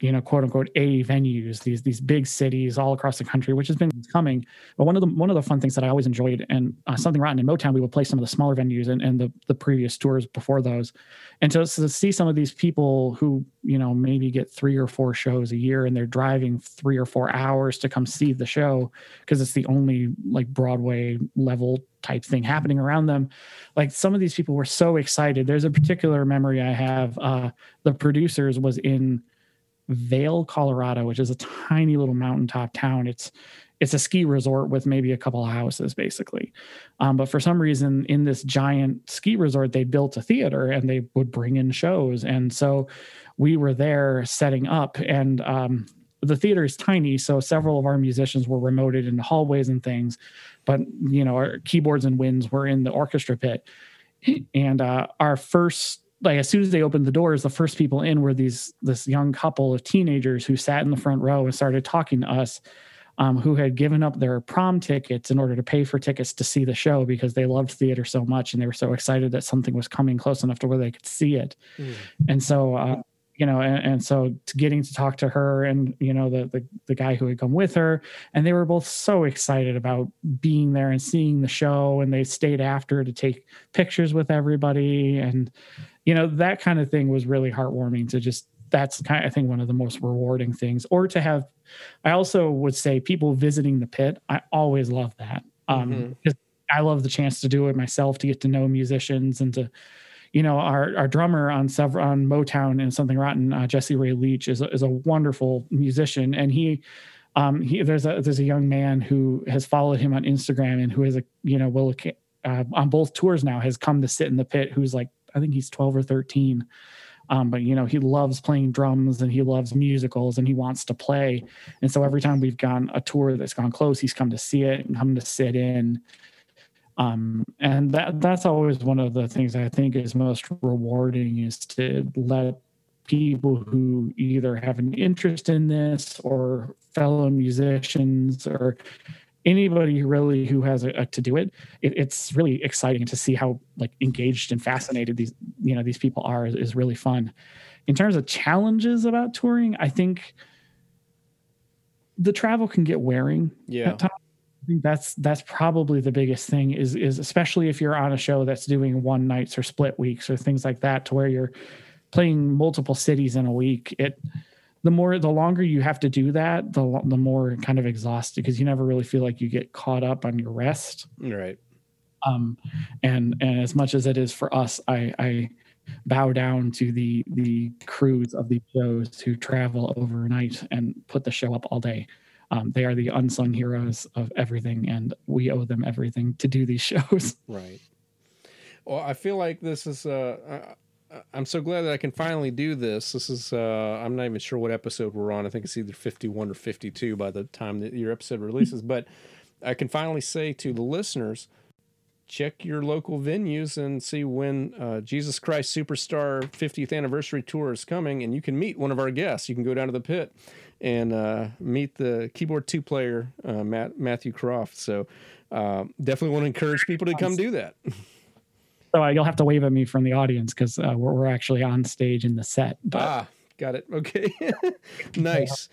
you know quote unquote a venues these these big cities all across the country which has been coming. But one of the one of the fun things that i always enjoyed and uh, something rotten in motown we would play some of the smaller venues and, and the the previous tours before those. And to, to see some of these people who you know maybe get three or four shows a year and they're driving three or four hours to come see the show because it's the only like broadway level type thing happening around them. Like some of these people were so excited. There's a particular memory i have uh the producers was in Vail, Colorado, which is a tiny little mountaintop town. It's it's a ski resort with maybe a couple of houses, basically. Um, but for some reason, in this giant ski resort, they built a theater and they would bring in shows. And so we were there setting up, and um, the theater is tiny, so several of our musicians were remoted into hallways and things. But you know, our keyboards and winds were in the orchestra pit, *clears throat* and uh, our first like as soon as they opened the doors, the first people in were these this young couple of teenagers who sat in the front row and started talking to us, um, who had given up their prom tickets in order to pay for tickets to see the show because they loved theater so much and they were so excited that something was coming close enough to where they could see it. Mm. And so uh, you know, and, and so getting to talk to her and you know the, the the guy who had come with her, and they were both so excited about being there and seeing the show, and they stayed after to take pictures with everybody, and you know that kind of thing was really heartwarming to just that's kind of, I think one of the most rewarding things, or to have. I also would say people visiting the pit. I always love that um, mm-hmm. I love the chance to do it myself to get to know musicians and to you know, our our drummer on several on Motown and Something Rotten, uh, Jesse Ray Leach, is a, is a wonderful musician, and he. Um, he, there's a there's a young man who has followed him on Instagram and who is a you know will uh, on both tours now has come to sit in the pit. Who's like I think he's 12 or 13, um, but you know he loves playing drums and he loves musicals and he wants to play. And so every time we've gone a tour that's gone close, he's come to see it and come to sit in um, and that that's always one of the things I think is most rewarding is to let people who either have an interest in this or fellow musicians or anybody really who has a, a to do it, it, it's really exciting to see how like engaged and fascinated these you know these people are is, is really fun. In terms of challenges about touring i think the travel can get wearing yeah. I think that's that's probably the biggest thing is is especially if you're on a show that's doing one nights or split weeks or things like that to where you're playing multiple cities in a week it the more the longer you have to do that the the more kind of exhausted because you never really feel like you get caught up on your rest right um and and as much as it is for us i i bow down to the the crews of these shows who travel overnight and put the show up all day um, they are the unsung heroes of everything, and we owe them everything to do these *laughs* shows. Right. Well, I feel like this is. Uh, I'm so glad that I can finally do this. This is. Uh, I'm not even sure what episode we're on. I think it's either 51 or 52 by the time that your episode releases. but I can finally say to the listeners check your local venues and see when uh, Jesus Christ Superstar 50th anniversary tour is coming, and you can meet one of our guests. You can go down to the pit and uh, meet the keyboard two player, uh, Matt, Matthew Croft. So uh, definitely want to encourage people to come do that. *laughs* So uh, you'll have to wave at me from the audience because uh, we're, we're actually on stage in the set. But... Ah, got it. *laughs* Okay, nice.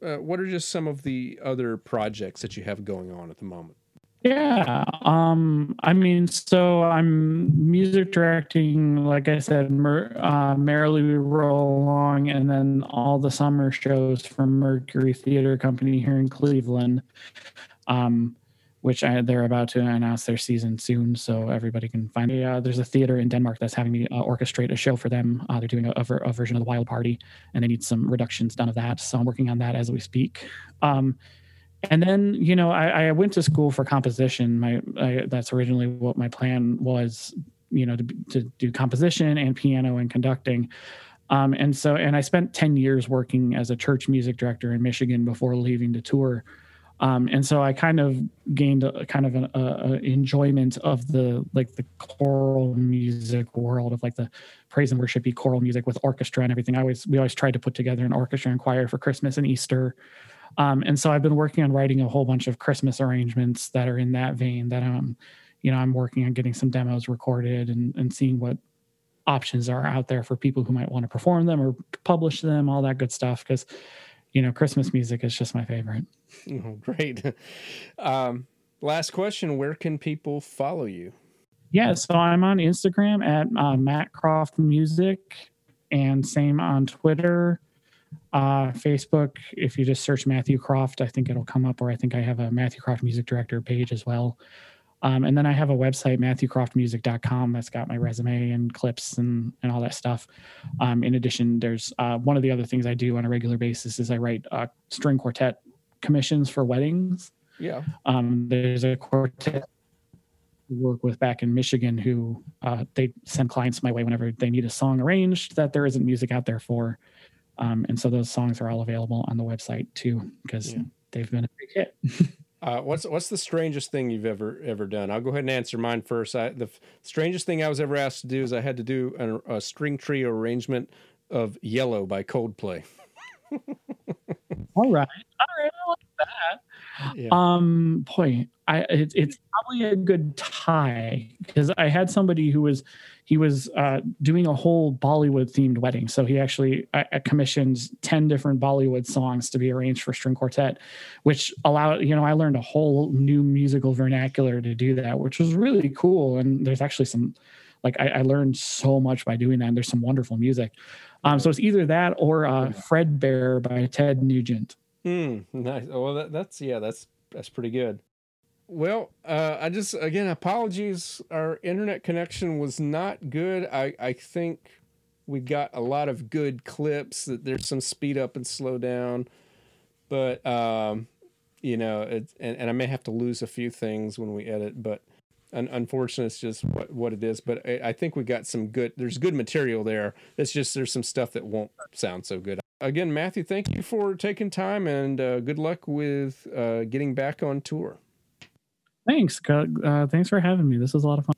what are just some of the other projects that you have going on at the moment? Yeah. Um, I mean, so I'm music directing, like I said, Mer- uh, Merrily We Roll Along, and then all the summer shows from Mercury Theater Company here in Cleveland, um, which I, they're about to announce their season soon, so everybody can find it. Uh, there's a theater in Denmark that's having me uh, orchestrate a show for them. Uh, they're doing a, a, a, version of the Wild Party, and they need some reductions done of that, so I'm working on that as we speak. Um, and then you know I, I, went to school for composition my I, that's originally what my plan was you know to, to do composition and piano and conducting um, and so and i spent 10 years working as a church music director in michigan before leaving to tour um, and so i kind of gained a kind of an a, a enjoyment of the like the choral music world of like the praise and worshipy choral music with orchestra and everything i always we always tried to put together an orchestra and choir for christmas and easter um, and so I've been working on writing a whole bunch of Christmas arrangements that are in that vein that I'm, you know, I'm working on getting some demos recorded and, and seeing what, options are out there for people who might want to perform them or publish them, all that good stuff. Because, you know, Christmas music is just my favorite. *laughs* Oh, great. Um, last question Where can people follow you? Yeah, so I'm on Instagram at uh, Matt Croft Music and same on Twitter. Uh, Facebook, if you just search Matthew Croft, I think it'll come up, or I think I have a Matthew Croft Music Director page as well. Um, and then I have a website, MatthewCroftMusic.com, that's got my resume and clips and, and all that stuff. Um, in addition, there's uh, one of the other things I do on a regular basis is I write uh, string quartet commissions for weddings. Yeah. Um, there's a quartet work with back in Michigan who uh, they send clients my way whenever they need a song arranged that there isn't music out there for. Um, and so those songs are all available on the website too because Yeah. they've been a big hit. *laughs* Uh, what's what's the strangest thing you've ever ever done? I'll go ahead and answer mine first. I, the f- strangest thing I was ever asked to do is I had to do a, a string trio arrangement of "Yellow" by Coldplay. all right, *laughs* all right, I like that. Yeah. Um, boy, I it, it's probably a good tie because I had somebody who was he was uh, doing a whole Bollywood themed wedding, so he actually I, I commissioned ten different Bollywood songs to be arranged for string quartet, which allowed you know I learned a whole new musical vernacular to do that, which was really cool. And there's actually some like I, I learned so much by doing that. And there's some wonderful music. Um, so it's either that or uh, Fred Bear by Ted Nugent. Hmm. Nice. Well, that, that's yeah. That's that's pretty good. Well, uh, I just again apologies. Our internet connection was not good. I I think we got a lot of good clips. That there's some speed up and slow down, but um, you know, it, and and I may have to lose a few things when we edit, but. Un- unfortunately, it's just what, what it is. But I, I think we got some good. There's good material there. It's just there's some stuff that won't sound so good again, Matthew, thank you for taking time and uh, good luck with uh, getting back on tour. Thanks. Uh, thanks for having me. This was a lot of fun.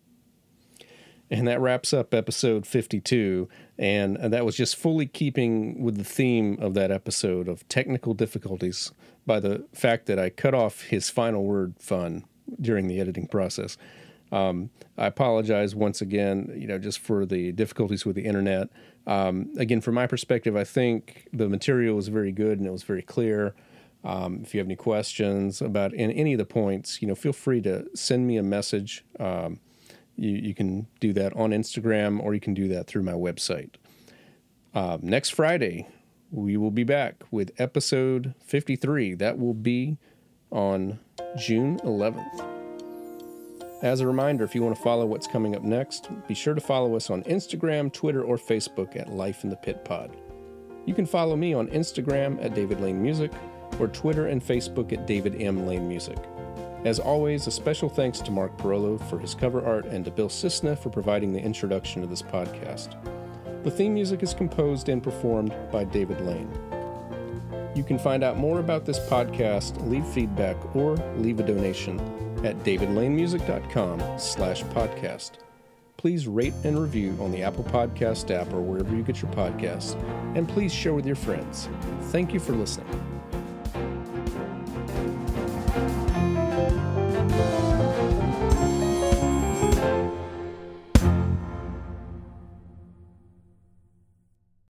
And that wraps up episode 52. And that was just fully keeping with the theme of that episode of technical difficulties by the fact that I cut off his final word fun during the editing process. Um, I apologize once again, you know, just for the difficulties with the internet. Um, again, from my perspective, I think the material was very good and it was very clear. Um, if you have any questions about any of the points, you know, feel free to send me a message. Um, you, you can do that on Instagram or you can do that through my website. Um, next Friday, we will be back with episode 53. That will be on June 11th. As a reminder, if you want to follow what's coming up next, be sure to follow us on Instagram, Twitter, or Facebook at Life in the Pit Pod. You can follow me on Instagram at David Lane Music or Twitter and Facebook at David M. Lane Music. As always, a special thanks to Mark Parolo for his cover art and to Bill Cisna for providing the introduction to this podcast. The theme music is composed and performed by David Lane. You can find out more about this podcast, leave feedback, or leave a donation at davidlanemusic.com slash podcast. Please rate and review on the Apple Podcast app or wherever you get your podcasts, and please share with your friends. Thank you for listening.